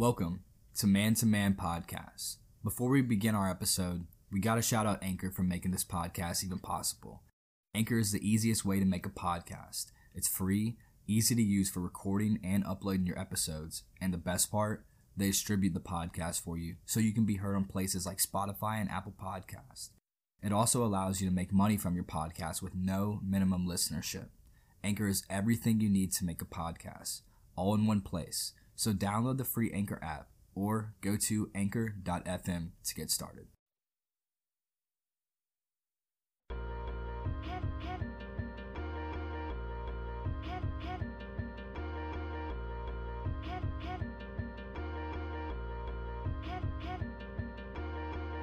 Welcome to Man to Man Podcast. Before we begin our episode, we got to shout out Anchor for making this podcast even possible. Anchor is the easiest way to make a podcast. It's free, easy to use for recording and uploading your episodes, and the best part, they distribute the podcast for you so you can be heard on places like Spotify and Apple Podcasts. It also allows you to make money from your podcast with no minimum listenership. Anchor is everything you need to make a podcast, all in one place. So download the free Anchor app or go to anchor.fm to get started.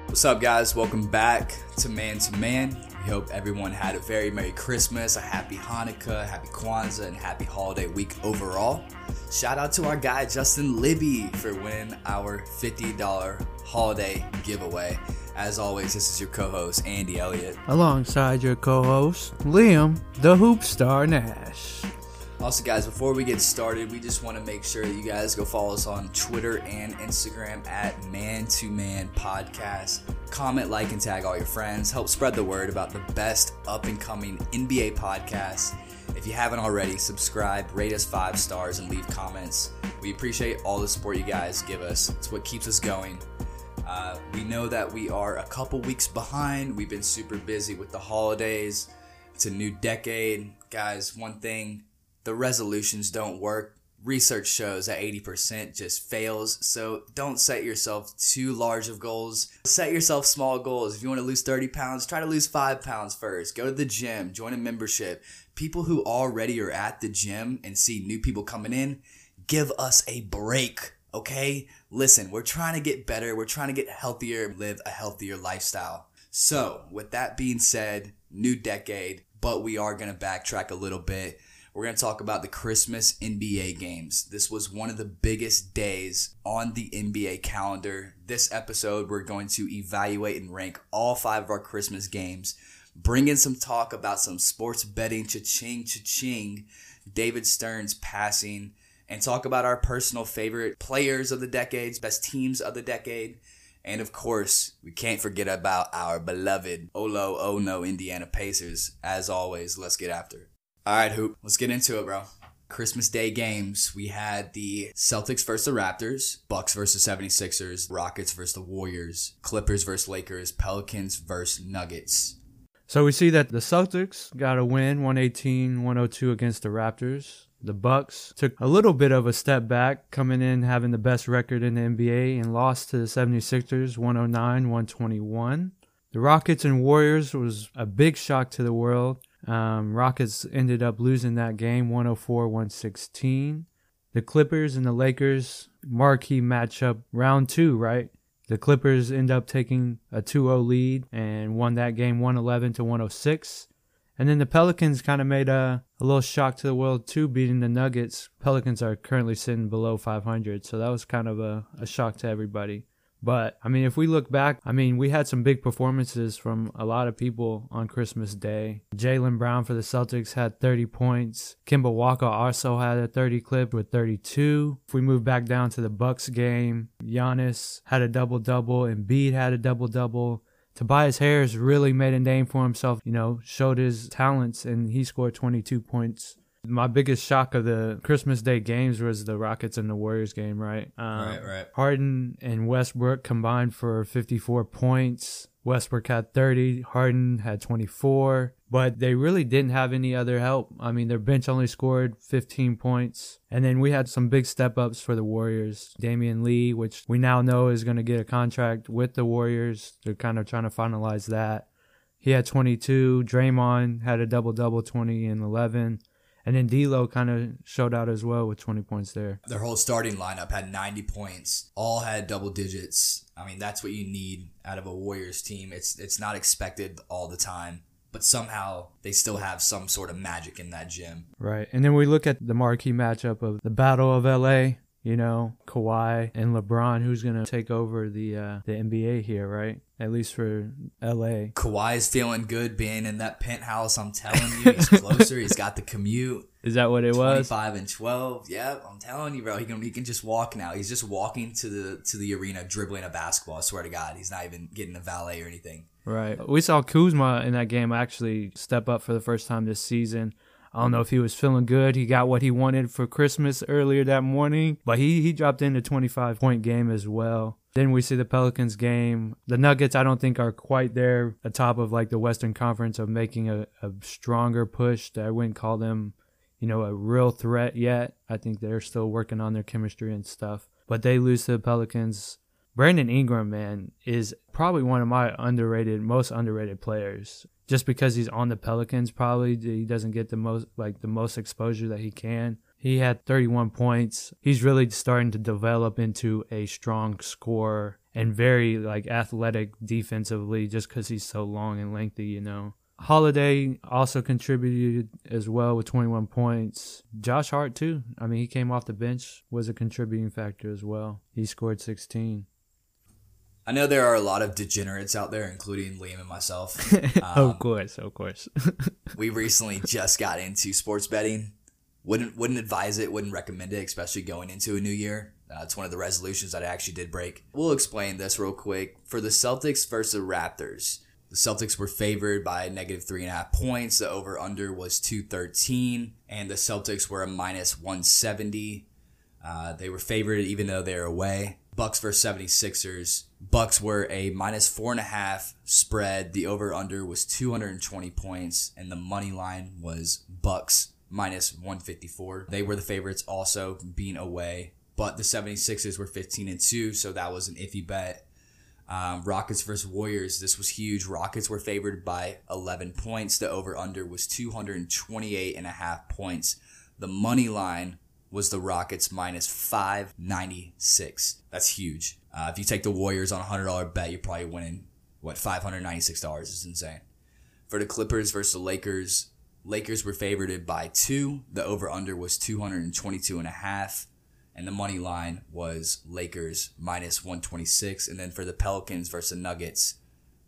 What's up, guys? Welcome back to Man to Man. Hope everyone had a very Merry Christmas, a Happy Hanukkah, Happy Kwanzaa, and Happy Holiday Week overall. Shout out to our guy Justin Libby for winning our $50 holiday giveaway. As always, this is your co host, Andy Elliott. Alongside your co host, Liam, the Hoop Star Nash. Also, guys, before we get started, we just want to make sure that you guys go follow us on Twitter and Instagram at Man to Man Podcast. Comment, like, and tag all your friends. Help spread the word about the best up and coming NBA podcasts. If you haven't already, subscribe, rate us five stars, and leave comments. We appreciate all the support you guys give us. It's what keeps us going. Uh, we know that we are a couple weeks behind. We've been super busy with the holidays. It's a new decade. Guys, one thing the resolutions don't work. Research shows that 80% just fails. So don't set yourself too large of goals. Set yourself small goals. If you want to lose 30 pounds, try to lose five pounds first. Go to the gym, join a membership. People who already are at the gym and see new people coming in, give us a break. Okay? Listen, we're trying to get better. We're trying to get healthier, live a healthier lifestyle. So, with that being said, new decade, but we are going to backtrack a little bit we're going to talk about the Christmas NBA games. This was one of the biggest days on the NBA calendar. This episode, we're going to evaluate and rank all five of our Christmas games, bring in some talk about some sports betting, cha-ching, cha-ching, David Stern's passing, and talk about our personal favorite players of the decades, best teams of the decade. And of course, we can't forget about our beloved Olo Oh No Indiana Pacers. As always, let's get after it. All right, Hoop, let's get into it, bro. Christmas Day games, we had the Celtics versus the Raptors, Bucks versus 76ers, Rockets versus the Warriors, Clippers versus Lakers, Pelicans versus Nuggets. So we see that the Celtics got a win 118-102 against the Raptors. The Bucks took a little bit of a step back, coming in having the best record in the NBA and lost to the 76ers 109-121. The Rockets and Warriors was a big shock to the world. Um, Rockets ended up losing that game 104 116. The Clippers and the Lakers, marquee matchup, round two, right? The Clippers end up taking a 2 0 lead and won that game 111 to 106. And then the Pelicans kind of made a, a little shock to the world too, beating the Nuggets. Pelicans are currently sitting below 500, so that was kind of a, a shock to everybody. But I mean, if we look back, I mean, we had some big performances from a lot of people on Christmas Day. Jaylen Brown for the Celtics had 30 points. Kemba Walker also had a 30 clip with 32. If we move back down to the Bucks game, Giannis had a double double, and Embiid had a double double. Tobias Harris really made a name for himself, you know, showed his talents, and he scored 22 points my biggest shock of the Christmas Day games was the Rockets and the Warriors game, right? Um, right, right. Harden and Westbrook combined for 54 points. Westbrook had 30, Harden had 24, but they really didn't have any other help. I mean, their bench only scored 15 points. And then we had some big step ups for the Warriors. Damion Lee, which we now know is going to get a contract with the Warriors. They're kind of trying to finalize that. He had 22. Draymond had a double double, 20 and 11. And then D'Lo kind of showed out as well with 20 points there. Their whole starting lineup had 90 points. All had double digits. I mean, that's what you need out of a Warriors team. It's it's not expected all the time, but somehow they still have some sort of magic in that gym. Right. And then we look at the marquee matchup of the Battle of LA you know, Kawhi and LeBron, who's gonna take over the uh, the NBA here, right? At least for LA. Kawhi is feeling good being in that penthouse. I'm telling you, he's closer. he's got the commute. Is that what it was? 25 and 12. Yep, I'm telling you, bro. He can he can just walk now. He's just walking to the to the arena, dribbling a basketball. I swear to God, he's not even getting a valet or anything. Right. We saw Kuzma in that game actually step up for the first time this season. I don't know if he was feeling good. He got what he wanted for Christmas earlier that morning, but he, he dropped in a 25 point game as well. Then we see the Pelicans game. The Nuggets, I don't think, are quite there atop of like the Western Conference of making a, a stronger push. I wouldn't call them, you know, a real threat yet. I think they're still working on their chemistry and stuff. But they lose to the Pelicans. Brandon Ingram, man, is probably one of my underrated, most underrated players just because he's on the Pelicans, probably he doesn't get the most like the most exposure that he can. He had 31 points. He's really starting to develop into a strong scorer and very like athletic defensively just because he's so long and lengthy, you know. Holiday also contributed as well with 21 points. Josh Hart too. I mean, he came off the bench, was a contributing factor as well. He scored 16. I know there are a lot of degenerates out there, including Liam and myself. Um, of course, of course. we recently just got into sports betting. Wouldn't wouldn't advise it. Wouldn't recommend it, especially going into a new year. Uh, it's one of the resolutions that I actually did break. We'll explain this real quick. For the Celtics versus the Raptors, the Celtics were favored by negative three and a half points. The over under was two thirteen, and the Celtics were a minus one seventy. Uh, they were favored even though they're away. Bucks versus 76ers. Bucks were a minus four and a half spread. The over under was 220 points, and the money line was Bucks minus 154. They were the favorites also being away, but the 76ers were 15 and 2, so that was an iffy bet. Um, Rockets versus Warriors. This was huge. Rockets were favored by 11 points. The over under was 228 and a half points. The money line was the Rockets minus 596. That's huge. Uh, if you take the Warriors on a $100 bet, you're probably winning, what, $596 is insane. For the Clippers versus the Lakers, Lakers were favored by two. The over under was 222 and a half. And the money line was Lakers minus 126. And then for the Pelicans versus the Nuggets,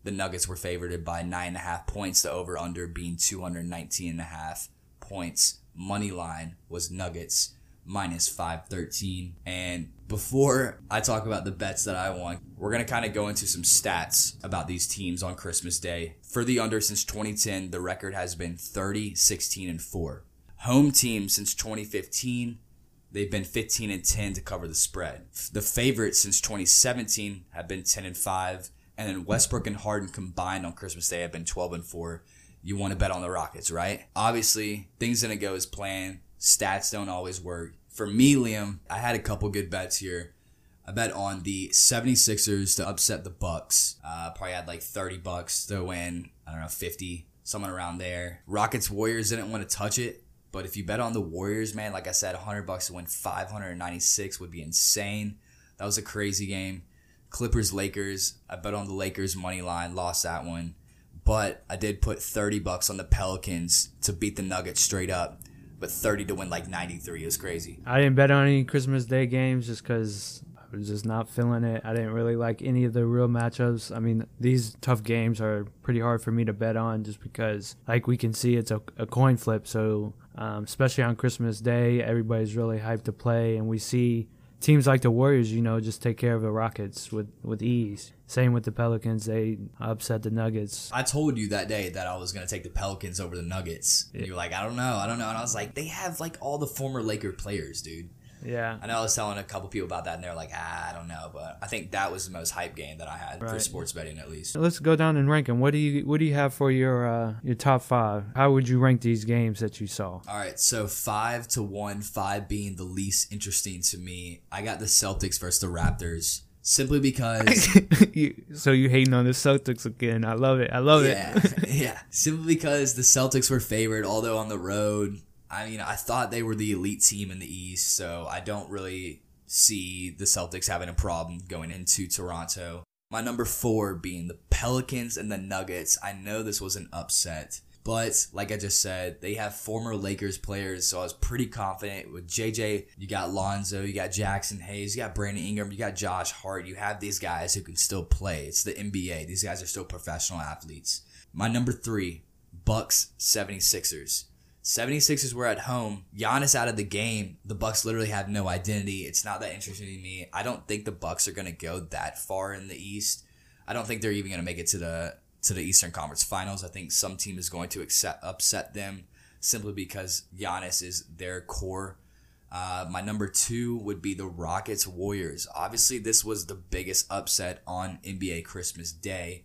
the Nuggets were favored by nine and a half points. The over under being 219 and a half points. Money line was Nuggets minus 513. And before I talk about the bets that I won, we're going to kind of go into some stats about these teams on Christmas Day. For the under since 2010, the record has been 30, 16, and 4. Home team since 2015, they've been 15 and 10 to cover the spread. The favorites since 2017 have been 10 and 5, and then Westbrook and Harden combined on Christmas Day have been 12 and 4. You want to bet on the Rockets, right? Obviously, things didn't go as planned. Stats don't always work for me, Liam, I had a couple good bets here. I bet on the 76ers to upset the Bucks. Uh, probably had like 30 bucks to win, I don't know, 50, someone around there. Rockets Warriors didn't want to touch it, but if you bet on the Warriors, man, like I said, 100 bucks to win 596 would be insane. That was a crazy game. Clippers Lakers, I bet on the Lakers money line, lost that one. But I did put 30 bucks on the Pelicans to beat the Nuggets straight up but 30 to win like 93 is crazy. I didn't bet on any Christmas Day games just because I was just not feeling it. I didn't really like any of the real matchups. I mean, these tough games are pretty hard for me to bet on just because, like we can see, it's a, a coin flip. So, um, especially on Christmas Day, everybody's really hyped to play, and we see teams like the Warriors, you know, just take care of the Rockets with, with ease. Same with the Pelicans. They upset the Nuggets. I told you that day that I was going to take the Pelicans over the Nuggets. And you were like, I don't know. I don't know. And I was like, they have like all the former Laker players, dude. Yeah. I know I was telling a couple people about that, and they're like, ah, I don't know, but I think that was the most hype game that I had right. for sports betting, at least. Let's go down and rank them. What do you What do you have for your uh, your top five? How would you rank these games that you saw? All right, so five to one, five being the least interesting to me. I got the Celtics versus the Raptors. Simply because, so you hating on the Celtics again? I love it. I love yeah, it. yeah, simply because the Celtics were favored, although on the road I mean, I thought they were the elite team in the East, so I don't really see the Celtics having a problem going into Toronto. My number four being the Pelicans and the Nuggets. I know this was an upset, but like I just said, they have former Lakers players, so I was pretty confident with JJ. You got Lonzo, you got Jaxson Hayes, you got Brandon Ingram, you got Josh Hart. You have these guys who can still play. It's the NBA. These guys are still professional athletes. My number three, Bucks 76ers. 76ers were at home. Giannis out of the game. The Bucks literally have no identity. It's not that interesting to me. I don't think the Bucks are going to go that far in the East. I don't think they're even going to make it to the to the Eastern Conference Finals. I think some team is going to accept, upset them simply because Giannis is their core. Uh, my number two would be the Rockets Warriors. Obviously, this was the biggest upset on NBA Christmas Day.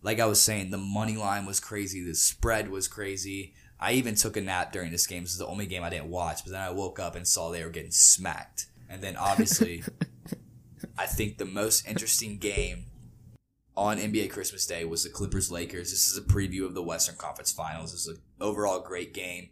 Like I was saying, the money line was crazy, the spread was crazy. I even took a nap during this game. This is the only game I didn't watch, but then I woke up and saw they were getting smacked. And then obviously, I think the most interesting game on NBA Christmas Day was the Clippers Lakers. This is a preview of the Western Conference Finals. This is an overall great game.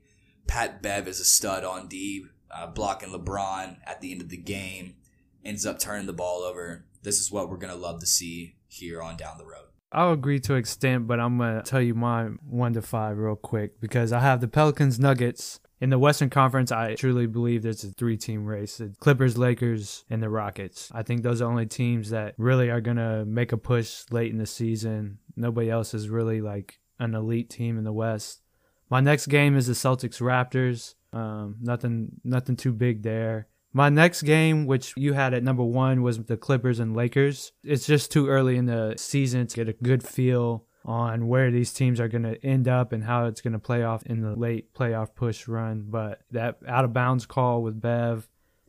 Pat Bev is a stud on D, uh, blocking LeBron at the end of the game, ends up turning the ball over. This is what we're going to love to see here on down the road. I'll agree to extent, but I'm gonna tell you my one to five real quick because I have the Pelicans Nuggets. In the Western Conference, I truly believe there's a three team race the Clippers, Lakers, and the Rockets. I think those are the only teams that really are going to make a push late in the season. Nobody else is really like an elite team in the West. My next game is the Celtics Raptors. Um, nothing, nothing too big there. My next game, which you had at number one, was the Clippers and Lakers. It's just too early in the season to get a good feel on where these teams are going to end up and how it's going to play off in the late playoff push run. But that out of bounds call with Bev,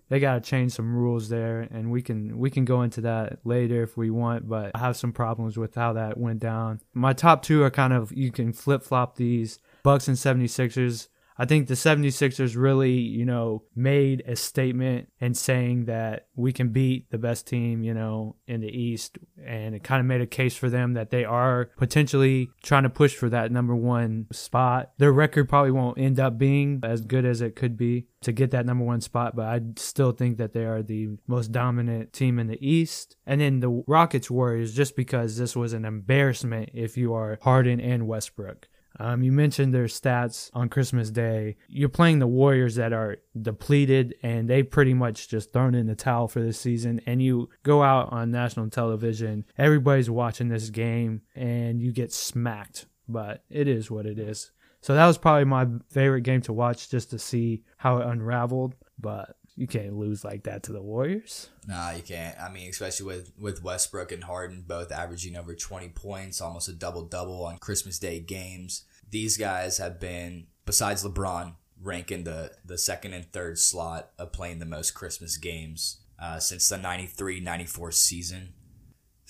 they got to change some rules there, and we can we can go into that later if we want. But I have some problems with how that went down. My top two are kind of you can flip flop these Bucks and 76ers. I think the 76ers really, you know, made a statement and saying that we can beat the best team, you know, in the East. And it kind of made a case for them that they are potentially trying to push for that number one spot. Their record probably won't end up being as good as it could be to get that number one spot, but I still think that they are the most dominant team in the East. And then the Rockets Warriors, just because this was an embarrassment if you are Harden and Westbrook. Um, you mentioned their stats on Christmas Day. You're playing the Warriors that are depleted and they pretty much just thrown in the towel for this season. And you go out on national television, everybody's watching this game, and you get smacked. But it is what it is. So that was probably my favorite game to watch just to see how it unraveled. But you can't lose like that to the Warriors. Nah, you can't. I mean, especially with with Westbrook and Harden both averaging over 20 points, almost a double double on Christmas Day games these guys have been, besides LeBron, ranking the, the second and third slot of playing the most Christmas games uh, since the 93 94 season.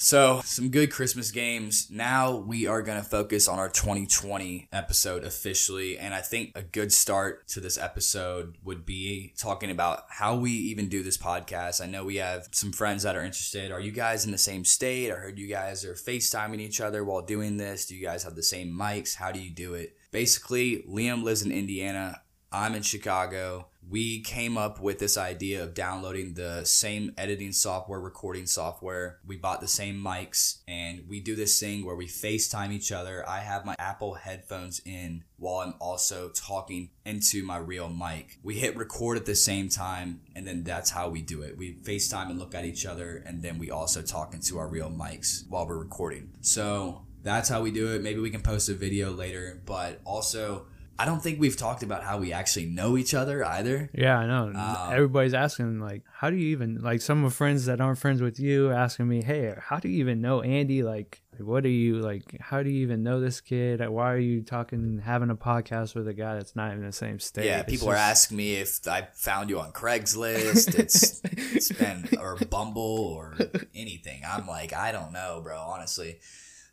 So, some good Christmas games. Now we are going to focus on our 2020 episode officially. And I think a good start to this episode would be talking about how we even do this podcast. I know we have some friends that are interested. Are you guys in the same state? I heard you guys are FaceTiming each other while doing this. Do you guys have the same mics? How do you do it? Basically, Liam lives in Indiana. I'm in Chicago we came up with this idea of downloading the same editing software, recording software. We bought the same mics and we do this thing where we FaceTime each other. I have my Apple headphones in while I'm also talking into my real mic. We hit record at the same time and then that's how we do it. We FaceTime and look at each other and then we also talk into our real mics while we're recording. So that's how we do it. Maybe we can post a video later, but also I don't think we've talked about how we actually know each other either. Yeah, I know. Um, Everybody's asking like, how do you even like some of friends that aren't friends with you asking me, hey, how do you even know Andy? Like, what are you like? How do you even know this kid? Why are you talking, having a podcast with a guy that's not in the same state? Yeah, people just... are asking me if I found you on Craigslist. it's it's been or Bumble or anything. I'm like, I don't know, bro. Honestly.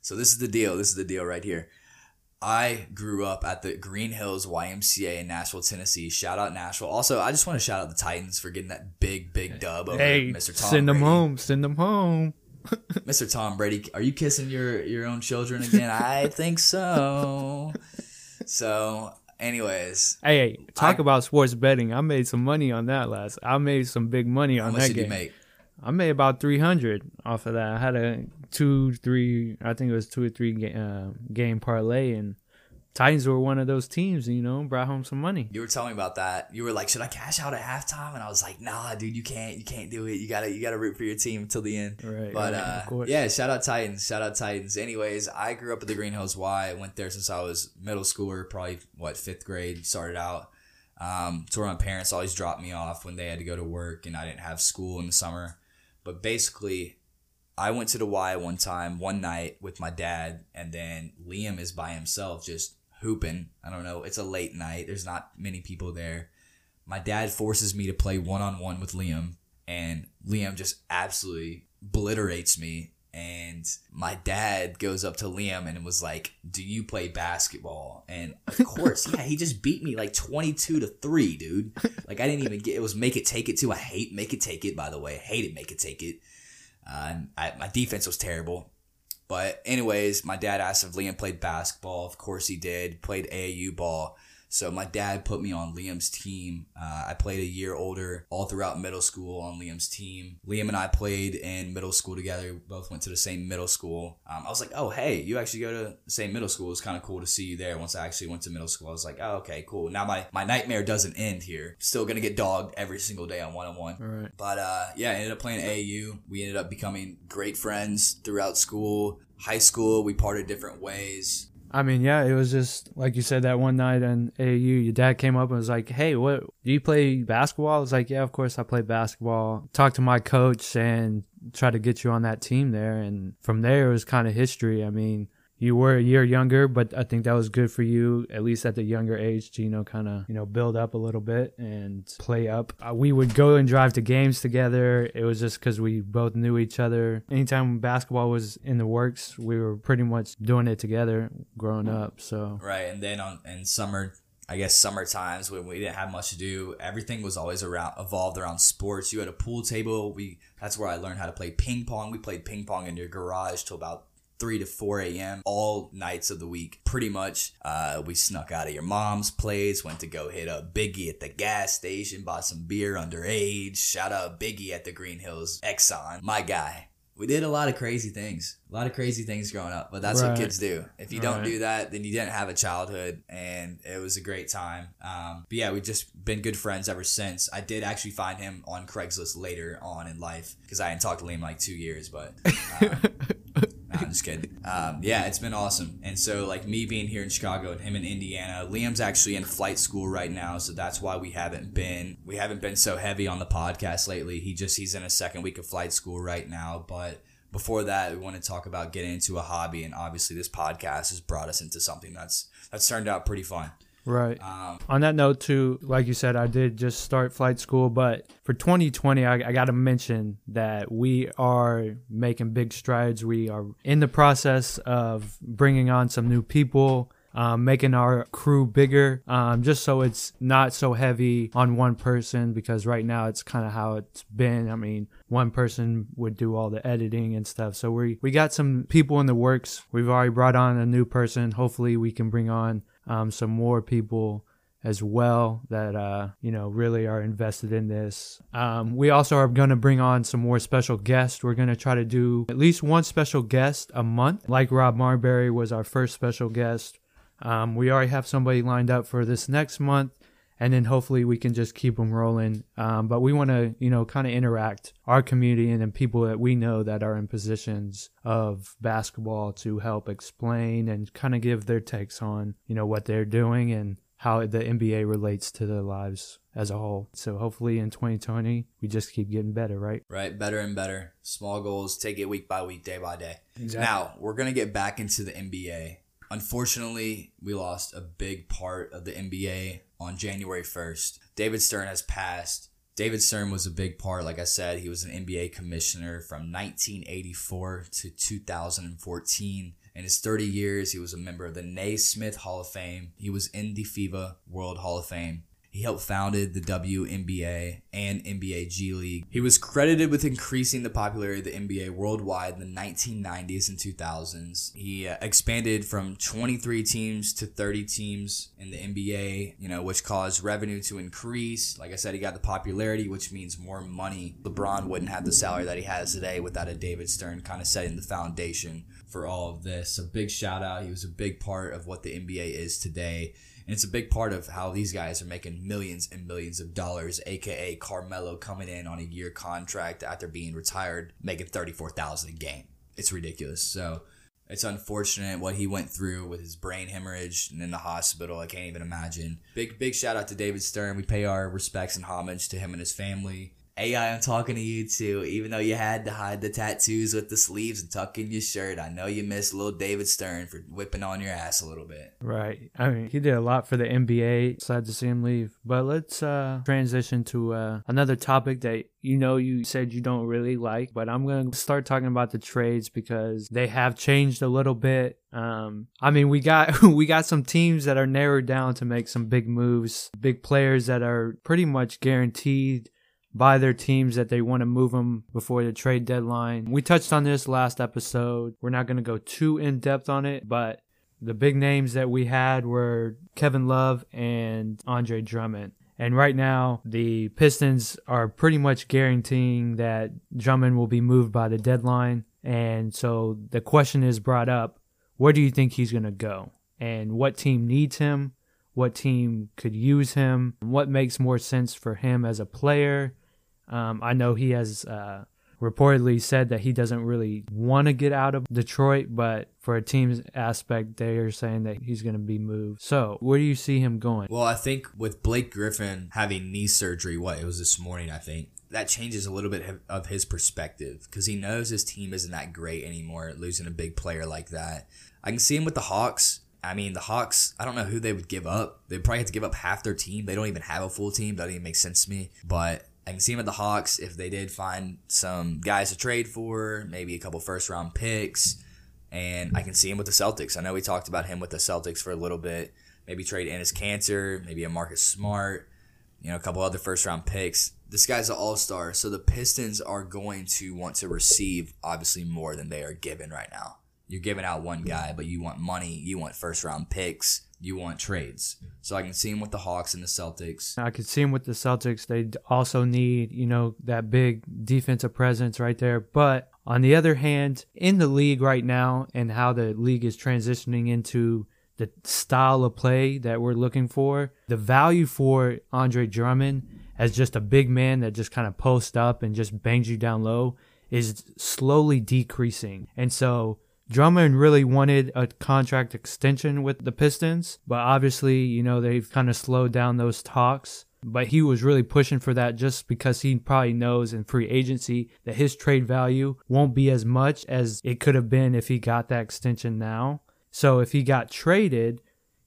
So this is the deal. This is the deal right here. I grew up at the Green Hills YMCA in Nashville, Tennessee. Shout out Nashville. Also, I just want to shout out the Titans for getting that big, big dub over hey, Mr. Tom. Send Brady. them home. Send them home. Mr. Tom Brady, are you kissing your your own children again? I think so. So, anyways, hey, hey talk I, about sports betting. I made some money on that last. I made some big money on that game. I made about three hundred off of that. I had a two, three. I think it was two or three ga- uh, game parlay, and Titans were one of those teams, you know, brought home some money. You were telling me about that. You were like, "Should I cash out at halftime?" And I was like, "Nah, dude, you can't. You can't do it. You gotta, you gotta root for your team until the end." Right. But right, uh, yeah, shout out Titans. Shout out Titans. Anyways, I grew up at the Green Hills Y. I went there since I was middle schooler, probably what fifth grade. Started out. Um, to where my parents always dropped me off when they had to go to work and I didn't have school in the summer. But basically, I went to the Y one time, one night with my dad, and then Liam is by himself just hooping. I don't know. It's a late night. There's not many people there. My dad forces me to play one on one with Liam, and Liam just absolutely obliterates me. And my dad goes up to Liam and was like, "Do you play basketball?" And of course, yeah, he just beat me like twenty-two to three, dude. Like I didn't even get. It was make it take it too. I hate make it take it. By the way, I hated make it take it. Uh, I, my defense was terrible. But anyways, my dad asked if Liam played basketball. Of course he did. Played AAU ball. So my dad put me on Liam's team. Uh, I played a year older all throughout middle school on Liam's team. Liam and I played in middle school together. We both went to the same middle school. Um, I was like, oh, hey, you actually go to the same middle school. It's kind of cool to see you there. Once I actually went to middle school, I was like, oh, okay, cool. Now my, my nightmare doesn't end here. Still going to get dogged every single day on one on one. But uh, yeah, I ended up playing AU. We ended up becoming great friends throughout school. High school, we parted different ways. I mean, yeah, it was just like you said that one night in AAU. Your dad came up and was like, "Hey, what do you play basketball?" I was like, "Yeah, of course I play basketball." Talked to my coach and tried to get you on that team there, and from there it was kind of history. I mean, you were a year younger, but I think that was good for you, at least at the younger age, to you know kind of you know build up a little bit and play up. Uh, we would go and drive to games together. It was just because we both knew each other. Anytime basketball was in the works, we were pretty much doing it together growing up. So Right, and then on in summer, I guess summer times when we didn't have much to do, everything was always around evolved around sports. You had a pool table. We that's where I learned how to play ping pong. We played ping pong in your garage till about 3 to 4 a.m. all nights of the week. Pretty much, uh, we snuck out of your mom's place, went to go hit up Biggie at the gas station, bought some beer underage. Shout out Biggie at the Green Hills Exxon, my guy. We did a lot of crazy things, a lot of crazy things growing up, but that's Right. what kids do. If you don't Right. do that, then you didn't have a childhood, and it was a great time. Um, but yeah, we've just been good friends ever since. I did actually find him on Craigslist later on in life because I hadn't talked to Liam in like two years, but. Um, I'm just kidding. Um, yeah, it's been awesome. And so, like me being here in Chicago and him in Indiana, Liam's actually in flight school right now, so that's why we haven't been we haven't been so heavy on the podcast lately. He just he's in a second week of flight school right now, but before that, we want to talk about getting into a hobby, and obviously, this podcast has brought us into something that's that's turned out pretty fun. Right. Um, On that note, too, like you said, I did just start flight school, but for 2020, I, I got to mention that we are making big strides. We are in the process of bringing on some new people. Um, making our crew bigger, um, just so it's not so heavy on one person. Because right now it's kind of how it's been. I mean, one person would do all the editing and stuff. So we we got some people in the works. We've already brought on a new person. Hopefully, we can bring on um, some more people as well that uh, you know really are invested in this. Um, we also are going to bring on some more special guests. We're going to try to do at least one special guest a month, like Rob Marbury was our first special guest. Um, we already have somebody lined up for this next month, and then hopefully we can just keep them rolling. Um, but we want to, you know, kind of interact our community and then people that we know that are in positions of basketball to help explain and kind of give their takes on, you know, what they're doing and how the NBA relates to their lives as a whole. So hopefully in 2020 we just keep getting better, right? right, better and better. Small goals, take it week by week, day by day. Now we're gonna get back into the NBA. Unfortunately, we lost a big part of the NBA on January 1st. David Stern has passed. David Stern was a big part, like I said, he was an NBA commissioner from 1984 to 2014. In his 30 years, he was a member of the Naismith Hall of Fame. He was in the FIBA World Hall of Fame. He He helped founded the WNBA and NBA G League. He was credited with increasing the popularity of the NBA worldwide in the 1990s and 2000s. He uh, expanded from 23 teams to 30 teams in the NBA, you know, which caused revenue to increase. Like I said, he got the popularity, which means more money. LeBron wouldn't have the salary that he has today without a David Stern kind of setting the foundation for all of this. A big shout out. He was a big part of what the NBA is today. And it's a big part of how these guys are making millions and millions of dollars, aka Carmelo coming in on a year contract after being retired, making 34,000 a game. It's ridiculous. So it's unfortunate what he went through with his brain hemorrhage and in the hospital. I can't even imagine. Big big shout out to David Stern. We pay our respects and homage to him and his family. AI, I'm talking to you too. Even though you had to hide the tattoos with the sleeves and tuck in your shirt, I know you miss little David Stern for whipping on your ass a little bit. Right. I mean, he did a lot for the NBA. Sad to see him leave. But let's uh, transition to uh, another topic that you know you said you don't really like. But I'm going to start talking about the trades because they have changed a little bit. Um, I mean, we got we got some teams that are narrowed down to make some big moves, big players that are pretty much guaranteed by their teams that they want to move them before the trade deadline. We touched on this last episode. We're not going to go too in depth on it, but the big names that we had were Kevin Love and Andre Drummond. And right now, the Pistons are pretty much guaranteeing that Drummond will be moved by the deadline. And so the question is brought up where do you think he's going to go? And what team needs him? What team could use him? What makes more sense for him as a player? Um, I know he has uh, reportedly said that he doesn't really want to get out of Detroit, but for a team's aspect, they are saying that he's going to be moved. So, where do you see him going? Well, I think with Blake Griffin having knee surgery, what it was this morning, I think that changes a little bit of his perspective because he knows his team isn't that great anymore, losing a big player like that. I can see him with the Hawks. I mean, the Hawks, I don't know who they would give up. They'd probably have to give up half their team. They don't even have a full team. That doesn't even make sense to me. But I can see him at the Hawks if they did find some guys to trade for, maybe a couple first round picks. And I can see him with the Celtics. I know we talked about him with the Celtics for a little bit. Maybe trade Enes Kanter, maybe a Marcus Smart, you know, a couple other first round picks. This guy's an all star. So the Pistons are going to want to receive obviously more than they are given right now. You're giving out one guy, but you want money, you want first round picks you want trades. So I can see him with the Hawks and the Celtics. I could see him with the Celtics. They also need, you know, that big defensive presence right there. But on the other hand, in the league right now and how the league is transitioning into the style of play that we're looking for, the value for Andre Drummond as just a big man that just kind of posts up and just bangs you down low is slowly decreasing. And so Drummond really wanted a contract extension with the Pistons, but obviously, you know, they've kind of slowed down those talks. But he was really pushing for that just because he probably knows in free agency that his trade value won't be as much as it could have been if he got that extension now. So if he got traded,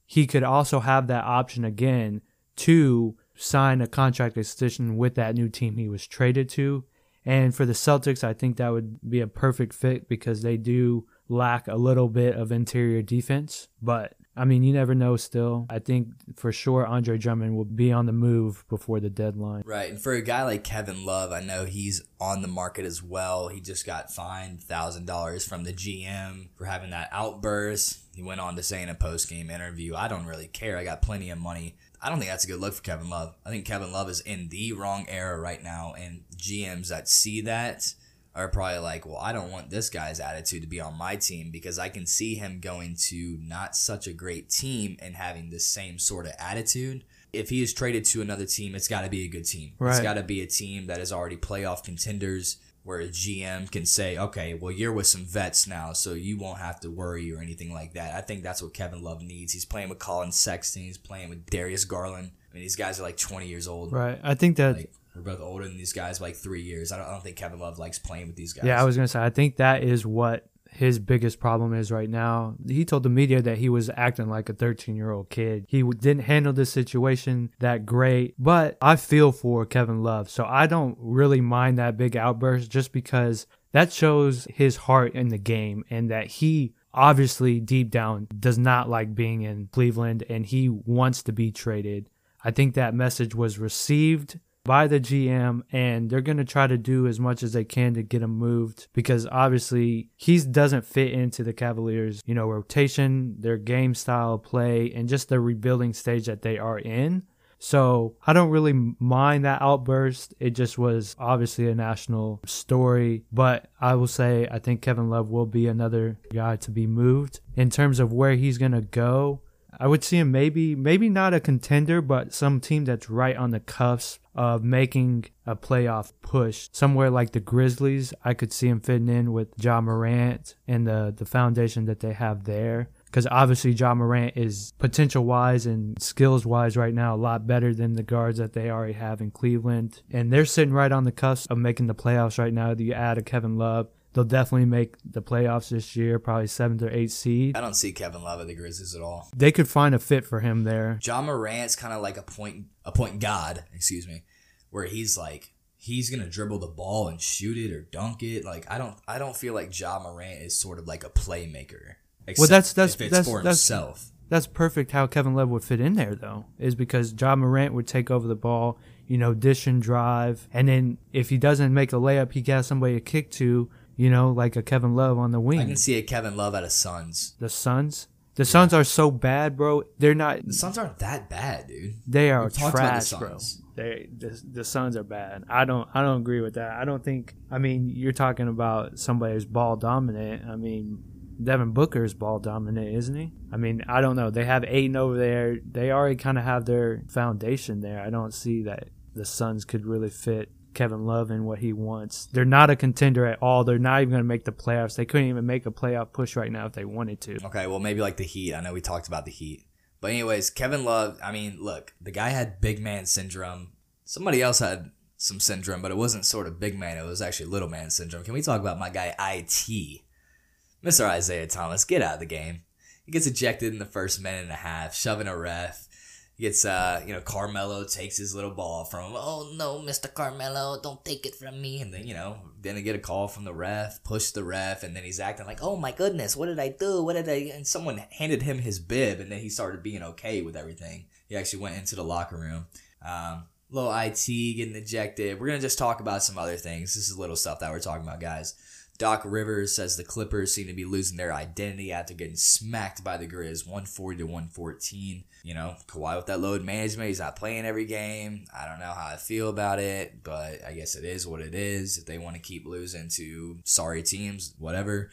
he could also have that option again to sign a contract extension with that new team he was traded to. And for the Celtics, I think that would be a perfect fit because they do lack a little bit of interior defense, but I mean, you never know still. I think for sure Andre Drummond will be on the move before the deadline. Right. And for a guy like Kevin Love, I know he's on the market as well. He just got fined $1,000 from the GM for having that outburst. He went on to say in a post game interview, I don't really care. I got plenty of money. I don't think that's a good look for Kevin Love. I think Kevin Love is in the wrong era right now, and GMs that see that are probably like, well, I don't want this guy's attitude to be on my team because I can see him going to not such a great team and having the same sort of attitude. If he is traded to another team, it's got to be a good team. Right. It's got to be a team that is already playoff contenders where a GM can say, okay, well, you're with some vets now, so you won't have to worry or anything like that. I think that's what Kevin Love needs. He's playing with Collin Sexton, he's playing with Darius Garland. I mean, these guys are like 20 years old. Right. I think that like, we're both older than these guys by like three years. I don't, I don't think Kevin Love likes playing with these guys. Yeah, I was gonna say I think that is what his biggest problem is right now. He told the media that he was acting like a 13 year old kid. He didn't handle the situation that great, but I feel for Kevin Love. So I don't really mind that big outburst just because that shows his heart in the game and that he obviously deep down does not like being in Cleveland and he wants to be traded. I think that message was received by the GM and they're going to try to do as much as they can to get him moved because obviously he doesn't fit into the Cavaliers, you know, rotation, their game style play and just the rebuilding stage that they are in. So I don't really mind that outburst. It just was obviously a national story. But I will say I think Kevin Love will be another guy to be moved. In terms of where he's going to go, I would see him maybe maybe not a contender, but some team that's right on the cusp of making a playoff push. Somewhere like the Grizzlies, I could see him fitting in with Ja Morant and the the foundation that they have there because obviously Ja Morant is potential wise and skills wise right now a lot better than the guards that they already have in Cleveland. And they're sitting right on the cusp of making the playoffs right now. You add a Kevin Love. They'll definitely make the playoffs this year, probably seventh or eighth seed. I don't see Kevin Love at the Grizzlies at all. They could find a fit for him there. Ja Morant's kind of like a point a point god, excuse me, where he's like he's gonna dribble the ball and shoot it or dunk it. Like I don't I don't feel like Ja Morant is sort of like a playmaker well, that's that's that's for that's, himself. that's perfect how Kevin Love would fit in there though, is because Ja Morant would take over the ball, you know, dish and drive, and then if he doesn't make a layup, he got somebody to kick to, you know, like a Kevin Love on the wing. I can see a Kevin Love at a Suns. The Suns. The Suns are so bad, bro. They're not. The Suns aren't that bad, dude. They are about the trash, bro. They the, the Suns are bad. I don't I don't agree with that. I don't think. I mean, you're talking about somebody who's ball dominant. I mean, Devin Booker is ball dominant, isn't he? I mean, I don't know. They have Ayton over there. They already kind of have their foundation there. I don't see that the Suns could really fit Kevin Love and what he wants. They're not a contender at all. They're not even going to make the playoffs. They couldn't even make a playoff push right now if they wanted to. Okay, well maybe like the Heat. I know we talked about the Heat, but anyways, Kevin Love. I mean, look, the guy had big man syndrome. Somebody else had some syndrome, but it wasn't sort of big man. It was actually little man syndrome. Can we talk about my guy It? Mr. Isaiah Thomas, get out of the game. He gets ejected in the first minute and a half, shoving a ref. Gets, uh, you know, Carmelo takes his little ball from him. Oh no, Mr. Carmelo, don't take it from me. And then, you know, then I get a call from the ref, push the ref, and then he's acting like, oh my goodness, what did I do? What did I? And someone handed him his bib, and then he started being okay with everything. He actually went into the locker room. Um, little IT getting ejected. We're gonna just talk about some other things. This is little stuff that we're talking about, guys. Doc Rivers says the Clippers seem to be losing their identity after getting smacked by the Grizz 140 to 114. You know, Kawhi with that load management, he's not playing every game. I don't know how I feel about it, but I guess it is what it is. If they want to keep losing to sorry teams, whatever.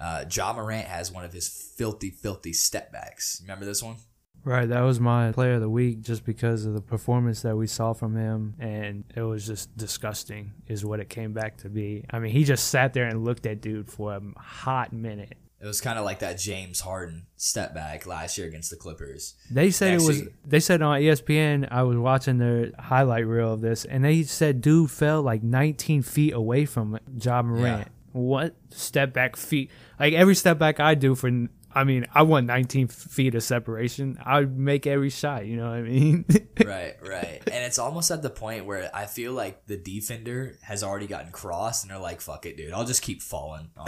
Uh, Ja Morant has one of his filthy, filthy step backs. Remember this one? Right, that was my player of the week just because of the performance that we saw from him, and it was just disgusting, is what it came back to be. I mean, he just sat there and looked at dude for a hot minute. It was kind of like that James Harden step back last year against the Clippers. They said it was. They said on ESPN. I was watching their highlight reel of this, and they said dude fell like 19 feet away from Ja Morant. What step back feet? Like every step back I do for. I mean, I want 19 feet of separation. I would make every shot. You know what I mean? right, right. And it's almost at the point where I feel like the defender has already gotten crossed and they're like, fuck it, dude. I'll just keep falling.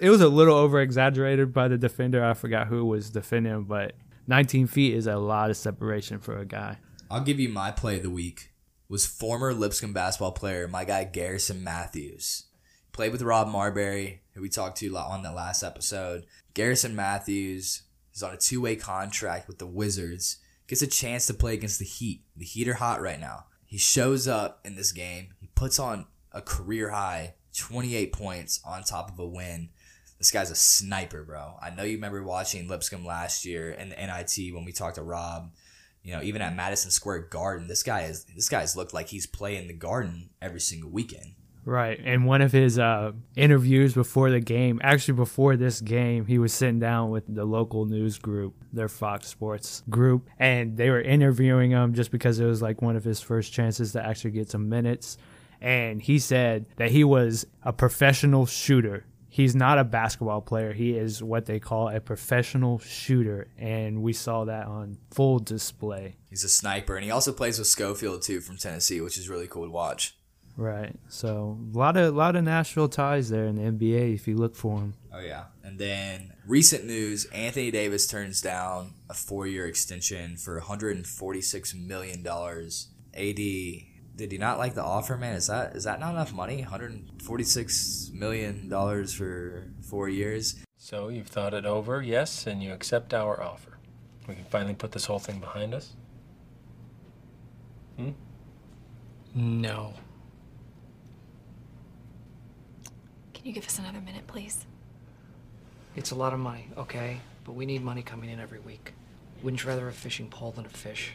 It was a little over exaggerated by the defender. I forgot who was defending him, but 19 feet is a lot of separation for a guy. I'll give you my play of the week was former Lipscomb basketball player, my guy Garrison Matthews. Played with Rob Marbury, who we talked to on the last episode. Garrison Matthews is on a two way contract with the Wizards. Gets a chance to play against the Heat. The Heat are hot right now. He shows up in this game. He puts on a career high 28 points on top of a win. This guy's a sniper, bro. I know you remember watching Lipscomb last year in the NIT when we talked to Rob. You know, even at Madison Square Garden, this guy is this guy's looked like he's playing the Garden every single weekend. Right. And one of his uh, interviews before the game, actually before this game, he was sitting down with the local news group, their Fox Sports group, and they were interviewing him just because it was like one of his first chances to actually get some minutes. And he said that he was a professional shooter. He's not a basketball player. He is what they call a professional shooter. And we saw that on full display. He's a sniper, and he also plays with Schofield too from Tennessee, which is really cool to watch. Right. So a lot of lot of Nashville ties there in the NBA if you look for them. Oh yeah. And then recent news: Anthony Davis turns down a four-year extension for 146 million dollars. AD, did he not like the offer, man? Is that is that not enough money? 146 million dollars for four years. So you've thought it over, yes, and you accept our offer. We can finally put this whole thing behind us. Hmm? No. Can you give us another minute, please? It's a lot of money, okay? But we need money coming in every week. Wouldn't you rather a fishing pole than a fish?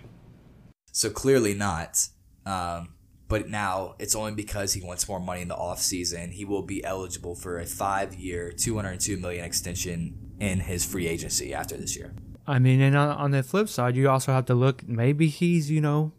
So clearly not. Um, but now it's only because he wants more money in the offseason. He will be eligible for a five-year, 202 million extension in his free agency after this year. I mean, and on, on the flip side, you also have to look. Maybe he's you know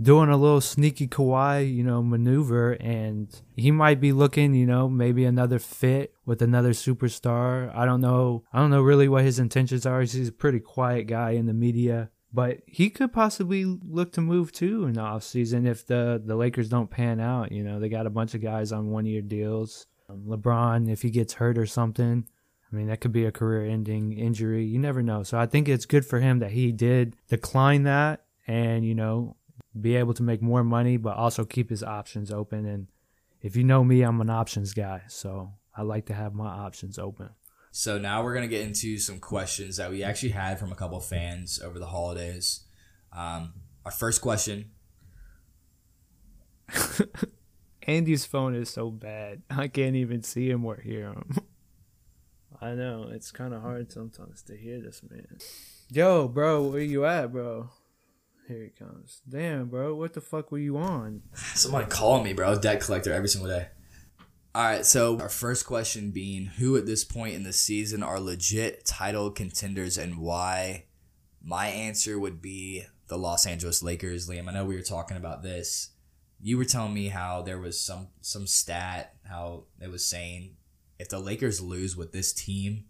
doing a little sneaky Kawhi, you know, maneuver, and he might be looking, you know, maybe another fit with another superstar. I don't know. I don't know really what his intentions are. He's a pretty quiet guy in the media. But he could possibly look to move too in the offseason if the, the Lakers don't pan out. You know, they got a bunch of guys on one year deals. Um, LeBron, if he gets hurt or something, I mean, that could be a career ending injury. You never know. So I think it's good for him that he did decline that and, you know, be able to make more money, but also keep his options open. And if you know me, I'm an options guy. So I like to have my options open. So now we're gonna get into some questions that we actually had from a couple fans over the holidays. Um, our first question. Andy's phone is so bad. I can't even see him or hear him. I know it's kind of hard sometimes to hear this man. Yo, bro, where you at, bro? Here he comes. Damn, bro, what the fuck were you on? Somebody call me, bro. Debt collector every single day. All right, so our first question being who at this point in the season are legit title contenders and why? My answer would be the Los Angeles Lakers, Liam. I know we were talking about this. You were telling me how there was some some stat how it was saying if the Lakers lose with this team,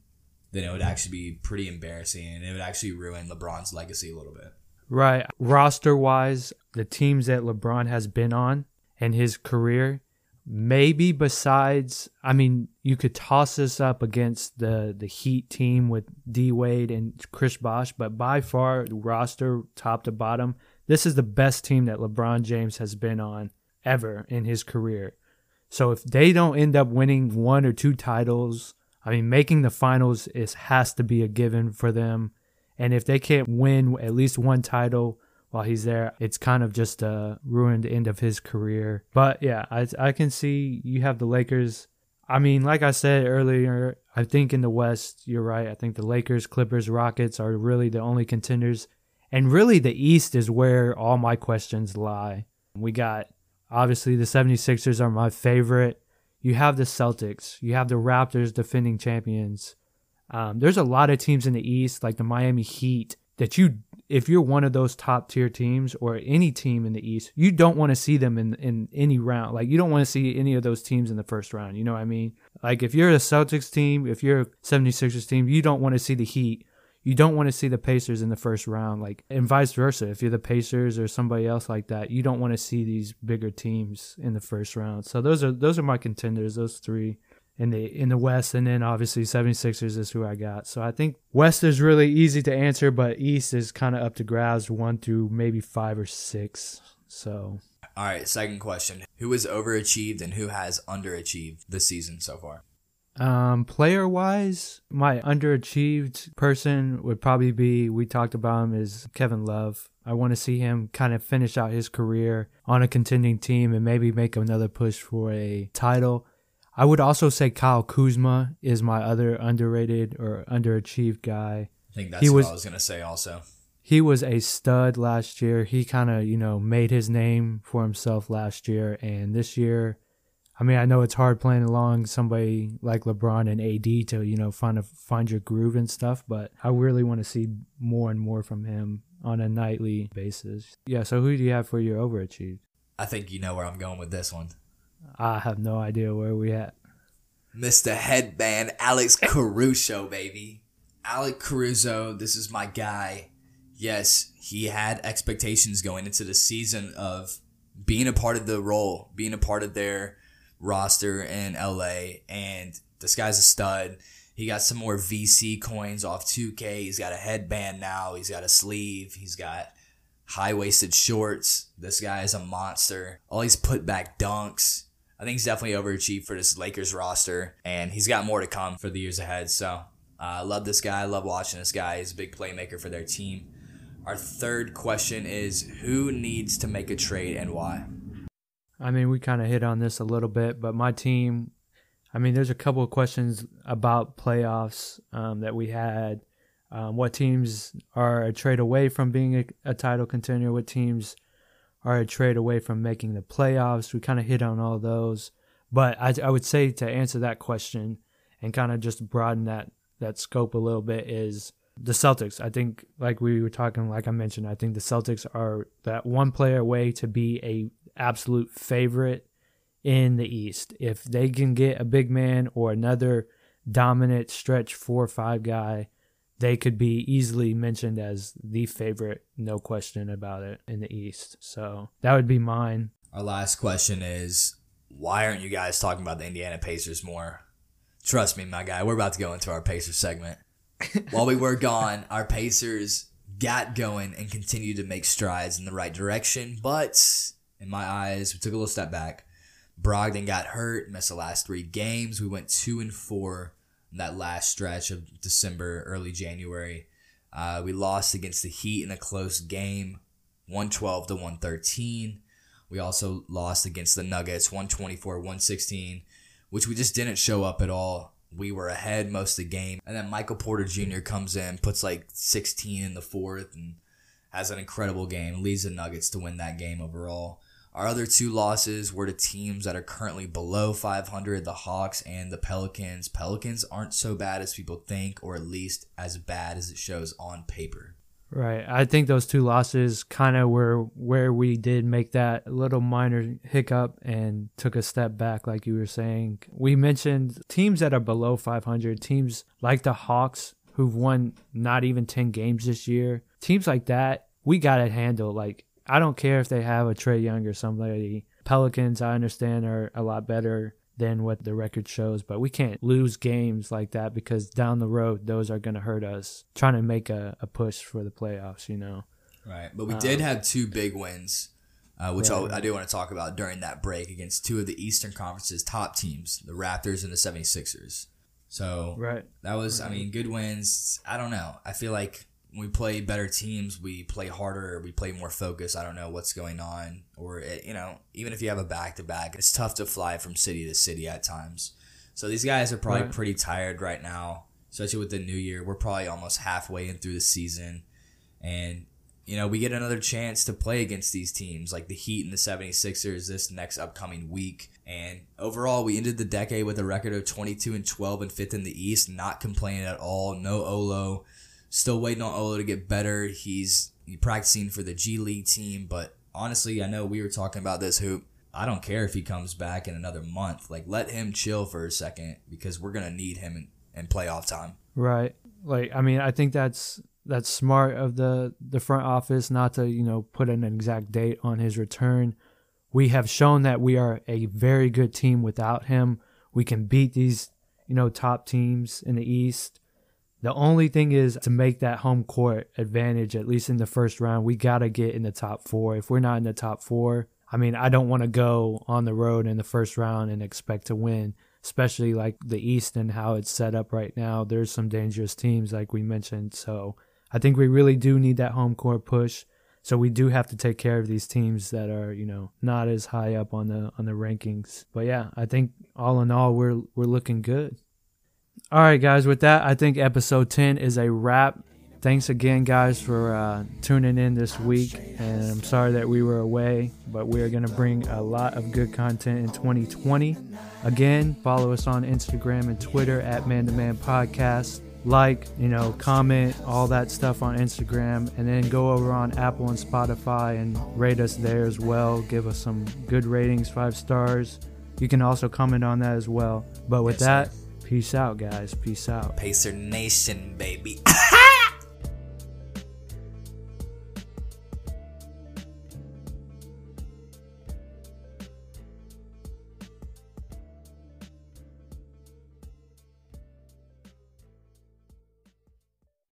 then it would actually be pretty embarrassing and it would actually ruin LeBron's legacy a little bit. Right. Roster wise, the teams that LeBron has been on in his career, maybe besides I mean, you could toss this up against the the Heat team with D Wade and Chris Bosh, but by far roster top to bottom, this is the best team that LeBron James has been on ever in his career. So if they don't end up winning one or two titles, I mean making the finals is has to be a given for them. And if they can't win at least one title while he's there, it's kind of just a ruined end of his career. But yeah, I I can see you have the Lakers. I mean, like I said earlier, I think in the West, you're right. I think the Lakers, Clippers, Rockets are really the only contenders. And really the East is where all my questions lie. We got obviously the 76ers are my favorite. You have the Celtics, you have the Raptors defending champions. Um, there's a lot of teams in the East, like the Miami Heat, that you, if you're one of those top tier teams or any team in the East, you don't want to see them in in any round. Like you don't want to see any of those teams in the first round. You know what I mean? Like if you're a Celtics team, if you're a 76ers team, you don't want to see the Heat. You don't want to see the Pacers in the first round, like and vice versa. If you're the Pacers or somebody else like that, you don't want to see these bigger teams in the first round. So those are those are my contenders, those three in the in the West, and then obviously 76ers is who I got. So I think West is really easy to answer, but East is kind of up to grabs, one through maybe five or six. So All right, second question. Who has overachieved and who has underachieved this season so far? Um, player wise, my underachieved person would probably be we talked about him is Kevin Love. I want to see him kind of finish out his career on a contending team and maybe make another push for a title. I would also say Kyle Kuzma is my other underrated or underachieved guy. I think that's He what was- I was gonna say also. He was a stud last year. He kind of, you know, made his name for himself last year. And this year, I mean, I know it's hard playing along somebody like LeBron and AD to, you know, find a, find your groove and stuff. But I really want to see more and more from him on a nightly basis. Yeah. So who do you have for your overachieved? I think you know where I'm going with this one. I have no idea where we at. Mr. Headband, Alex Caruso, baby. Alex Caruso, this is my guy. Yes, he had expectations going into the season of being a part of the role, being a part of their roster in LA. And this guy's a stud. He got some more VC coins off 2K. He's got a headband now. He's got a sleeve. He's got high waisted shorts. This guy is a monster. All these put back dunks. I think he's definitely overachieved for this Lakers roster, and he's got more to come for the years ahead. So uh, I uh, love this guy. I love watching this guy. He's a big playmaker for their team. Our third question is who needs to make a trade and why? I mean, we kind of hit on this a little bit, but my team, I mean, there's a couple of questions about playoffs um, that we had. Um, what teams are a trade away from being a, a title contender? What teams are a trade away from making the playoffs? We kind of hit on all those. But I, I would say to answer that question and kind of just broaden that, that scope a little bit is the Celtics. I think, like we were talking, like I mentioned, I think the Celtics are that one player away to be a absolute favorite in the East. If they can get a big man or another dominant stretch four or five guy, they could be easily mentioned as the favorite, no question about it, in the East. So that would be mine. Our last question is why aren't you guys talking about the Indiana Pacers more? Trust me, my guy, we're about to go into our Pacers segment. While we were gone, our Pacers got going and continued to make strides in the right direction, but in my eyes, we took a little step back. Brogdon got hurt, missed the last three games. We went two and four that last stretch of December, early January. Uh, we lost against the Heat in a close game, 112 to 113. We also lost against the Nuggets, 124 116, which we just didn't show up at all we were ahead most of the game. And then Michael Porter Jr. comes in, puts like 16 in the fourth, and has an incredible game, leads the Nuggets to win that game overall. Our other two losses were to teams that are currently below 500, the Hawks and the Pelicans. Pelicans aren't so bad as people think, or at least as bad as it shows on paper. Right. I think those two losses kind of were where we did make that little minor hiccup and took a step back, like you were saying. We mentioned teams that are below 500, teams like the Hawks, who've won not even 10 games this year. Teams like that, we got to handle. Like, I don't care if they have a Trae Young or somebody. Pelicans, I understand, are a lot better than what the record shows. But we can't lose games like that because down the road, those are going to hurt us trying to make a, a push for the playoffs, you know? Right. But we um, did have two big wins, uh, which. I do want to talk about during that break against two of the Eastern Conference's top teams, the Raptors and the 76ers. So right. that was, right. I mean, good wins. I don't know. I feel like we play better teams, we play harder, we play more focused. I don't know what's going on, or it, you know, even if you have a back to back, it's tough to fly from city to city at times. So these guys are probably right. pretty tired right now, especially with the new year. We're probably almost halfway in through the season, and you know, we get another chance to play against these teams like the Heat and the 76ers this next upcoming week. And overall, we ended the decade with a record of 22 and 12 and fifth in the East, not complaining at all. No Olo, Still waiting on Olo to get better. He's practicing for the G League team, but honestly, I know we were talking about this hoop. I don't care if he comes back in another month. Like, let him chill for a second because we're gonna need him in, in playoff time. Right. Like, I mean, I think that's that's smart of the the front office not to you know put an exact date on his return. We have shown that we are a very good team without him. We can beat these you know top teams in the East. The only thing is to make that home court advantage, at least in the first round, we got to get in the top four. If we're not in the top four, I mean, I don't want to go on the road in the first round and expect to win, especially like the East and how it's set up right now. There's some dangerous teams, like we mentioned. So I think we really do need that home court push. So we do have to take care of these teams that are, you know, not as high up on the on the rankings. But yeah, I think all in all, we're we're looking good. All right, guys, with that, I think episode 10 is a wrap. Thanks again, guys, for uh, tuning in this week. And I'm sorry that we were away, but we're going to bring a lot of good content in 2020. Again, follow us on Instagram and Twitter at Man to Man Podcast. Like, you know, comment, all that stuff on Instagram. And then go over on Apple and Spotify and rate us there as well. Give us some good ratings, five stars. You can also comment on that as well. But with yes, that, sir Peace out, guys. Peace out. Pacer Nation, baby.